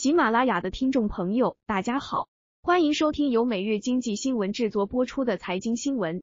喜马拉雅的听众朋友，大家好，欢迎收听由每日经济新闻制作播出的财经新闻。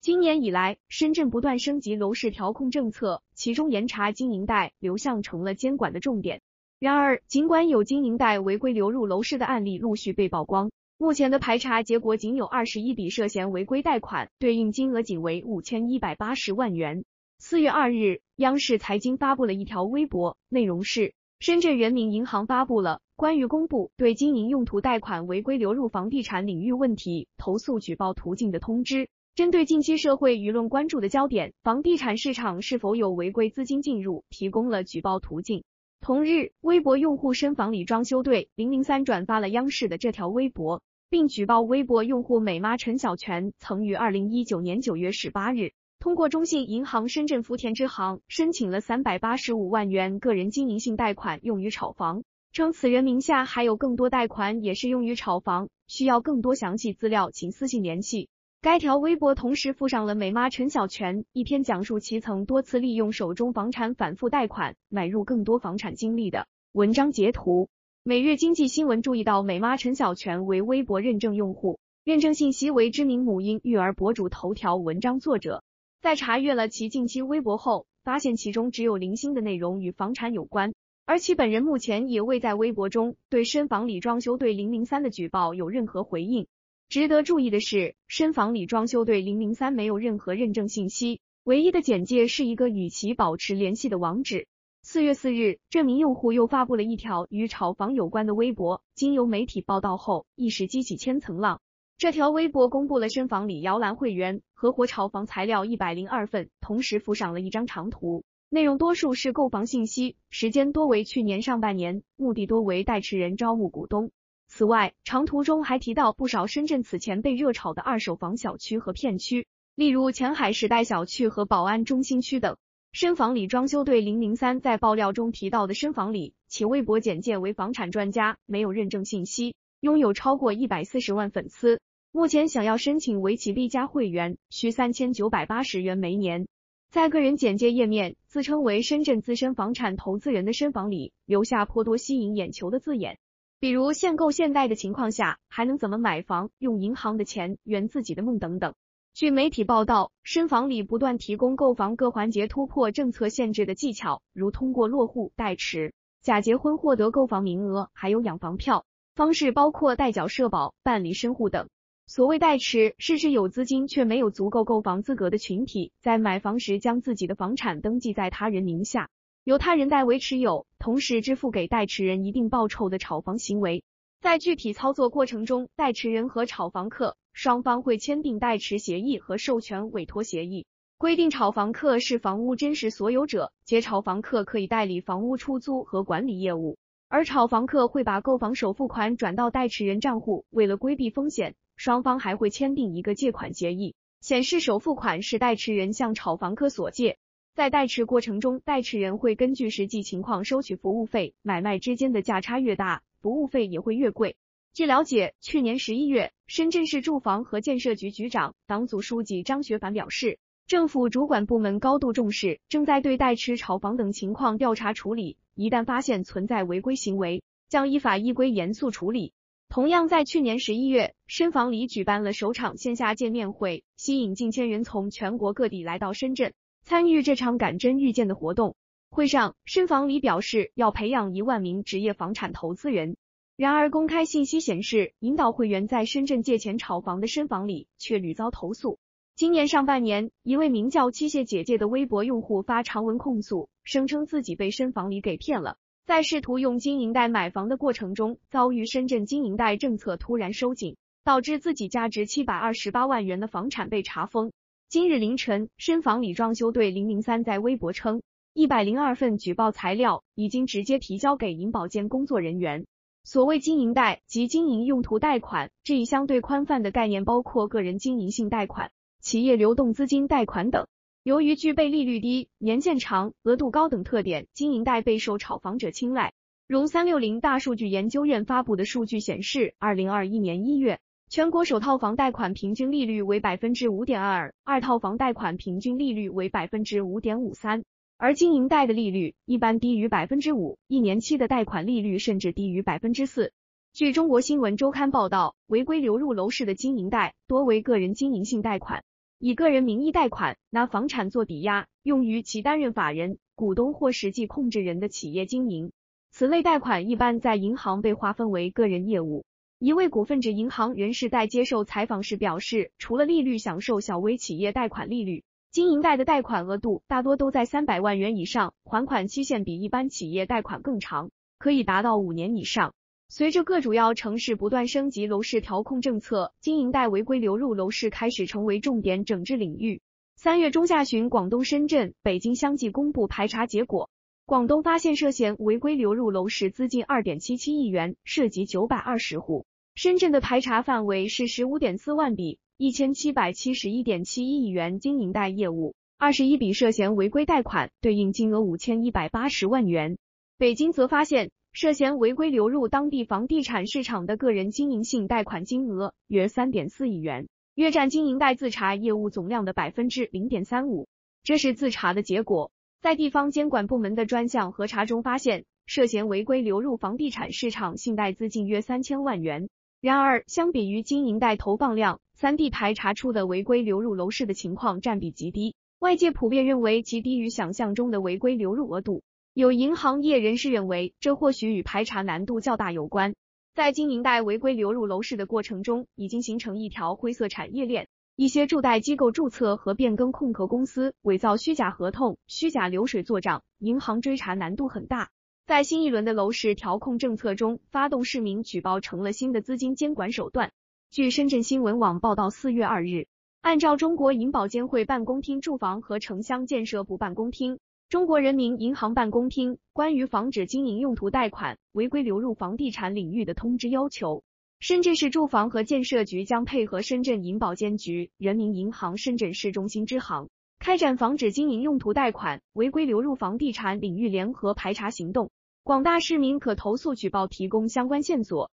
今年以来，深圳不断升级楼市调控政策，其中严查经营贷流向成了监管的重点。然而，尽管有经营贷违规流入楼市的案例陆续被曝光，目前的排查结果仅有二十一笔涉嫌违规贷款，对应金额仅为五千一百八十万元。四月二日，央视财经发布了一条微博，内容是。深圳人民银行发布了关于公布对经营用途贷款违规流入房地产领域问题投诉举报途径的通知。针对近期社会舆论关注的焦点，房地产市场是否有违规资金进入，提供了举报途径。同日，微博用户深房里装修队零零三转发了央视的这条微博，并举报微博用户美妈陈小泉曾于二零一九年九月十八日。通过中信银行深圳福田支行申请了三百八十五万元个人经营性贷款，用于炒房，称此人名下还有更多贷款也是用于炒房，需要更多详细资料，请私信联系。该条微博同时附上了美妈陈小泉一篇讲述其曾多次利用手中房产反复贷款买入更多房产经历的文章截图。每日经济新闻注意到，美妈陈小泉为微博认证用户，认证信息为知名母婴育儿博主头条文章作者。在查阅了其近期微博后，发现其中只有零星的内容与房产有关，而其本人目前也未在微博中对深房里装修队零零三的举报有任何回应。值得注意的是，深房里装修队零零三没有任何认证信息，唯一的简介是一个与其保持联系的网址。四月四日，这名用户又发布了一条与炒房有关的微博，经由媒体报道后，一时激起千层浪。这条微博公布了深房里摇篮会员合伙炒房材料一百零二份，同时附上了一张长图，内容多数是购房信息，时间多为去年上半年，目的多为代持人招募股东。此外，长图中还提到不少深圳此前被热炒的二手房小区和片区，例如前海时代小区和宝安中心区等。深房里装修队零零三在爆料中提到的深房里，其微博简介为房产专家，没有认证信息。拥有超过一百四十万粉丝，目前想要申请为其例加会员，需三千九百八十元每年。在个人简介页面，自称为深圳资深房产投资人的深房里留下颇多吸引眼球的字眼，比如限购限贷的情况下还能怎么买房，用银行的钱圆自己的梦等等。据媒体报道，深房里不断提供购房各环节突破政策限制的技巧，如通过落户代持、假结婚获得购房名额，还有养房票。方式包括代缴社保、办理深户等。所谓代持，是指有资金却没有足够购房资格的群体，在买房时将自己的房产登记在他人名下，由他人代为持有，同时支付给代持人一定报酬的炒房行为。在具体操作过程中，代持人和炒房客双方会签订代持协议和授权委托协议，规定炒房客是房屋真实所有者，且炒房客可以代理房屋出租和管理业务。而炒房客会把购房首付款转到代持人账户，为了规避风险，双方还会签订一个借款协议，显示首付款是代持人向炒房客所借。在代持过程中，代持人会根据实际情况收取服务费，买卖之间的价差越大，服务费也会越贵。据了解，去年十一月，深圳市住房和建设局局长、党组书记张学凡表示，政府主管部门高度重视，正在对代持炒房等情况调查处理。一旦发现存在违规行为，将依法依规严肃处理。同样，在去年十一月，深房里举办了首场线下见面会，吸引近千人从全国各地来到深圳参与这场感真遇见的活动。会上，深房里表示要培养一万名职业房产投资人。然而，公开信息显示，引导会员在深圳借钱炒房的深房里却屡遭投诉。今年上半年，一位名叫“机械姐姐”的微博用户发长文控诉，声称自己被深房里给骗了，在试图用经营贷买房的过程中，遭遇深圳经营贷政策突然收紧，导致自己价值七百二十八万元的房产被查封。今日凌晨，深房里装修队零零三在微博称，一百零二份举报材料已经直接提交给银保监工作人员。所谓经营贷及经营用途贷款这一相对宽泛的概念，包括个人经营性贷款。企业流动资金贷款等，由于具备利率低、年限长、额度高等特点，经营贷备受炒房者青睐。融三六零大数据研究院发布的数据显示，二零二一年一月，全国首套房贷款平均利率为百分之五点二二，二套房贷款平均利率为百分之五点五三。而经营贷的利率一般低于百分之五，一年期的贷款利率甚至低于百分之四。据中国新闻周刊报道，违规流入楼市的经营贷多为个人经营性贷款，以个人名义贷款，拿房产做抵押，用于其担任法人、股东或实际控制人的企业经营。此类贷款一般在银行被划分为个人业务。一位股份制银行人士在接受采访时表示，除了利率享受小微企业贷款利率，经营贷的贷款额度大多都在三百万元以上，还款期限比一般企业贷款更长，可以达到五年以上。随着各主要城市不断升级楼市调控政策，经营贷违规流入楼市开始成为重点整治领域。三月中下旬，广东深圳、北京相继公布排查结果，广东发现涉嫌违规流入楼市资金二点七七亿元，涉及九百二十户；深圳的排查范围是十五点四万笔，一千七百七十一点七一亿元经营贷业务，二十一笔涉嫌违规贷款，对应金额五千一百八十万元。北京则发现。涉嫌违规流入当地房地产市场的个人经营性贷款金额约三点四亿元，约占经营贷自查业务总量的百分之零点三五。这是自查的结果。在地方监管部门的专项核查中发现，涉嫌违规流入房地产市场信贷资金约三千万元。然而，相比于经营贷投放量，三地排查出的违规流入楼市的情况占比极低，外界普遍认为其低于想象中的违规流入额度。有银行业人士认为，这或许与排查难度较大有关。在经营贷违规流入楼市的过程中，已经形成一条灰色产业链。一些助贷机构注册和变更空壳公司，伪造虚假合同、虚假流水做账，银行追查难度很大。在新一轮的楼市调控政策中，发动市民举报成了新的资金监管手段。据深圳新闻网报道，四月二日，按照中国银保监会办公厅住房和城乡建设部办公厅。中国人民银行办公厅关于防止经营用途贷款违规流入房地产领域的通知要求，深圳市住房和建设局将配合深圳银保监局、人民银行深圳市中心支行，开展防止经营用途贷款违规流入房地产领域联合排查行动。广大市民可投诉举报，提供相关线索。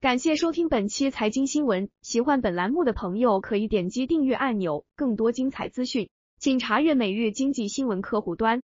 感谢收听本期财经新闻，喜欢本栏目的朋友可以点击订阅按钮，更多精彩资讯。请查阅每日经济新闻客户端。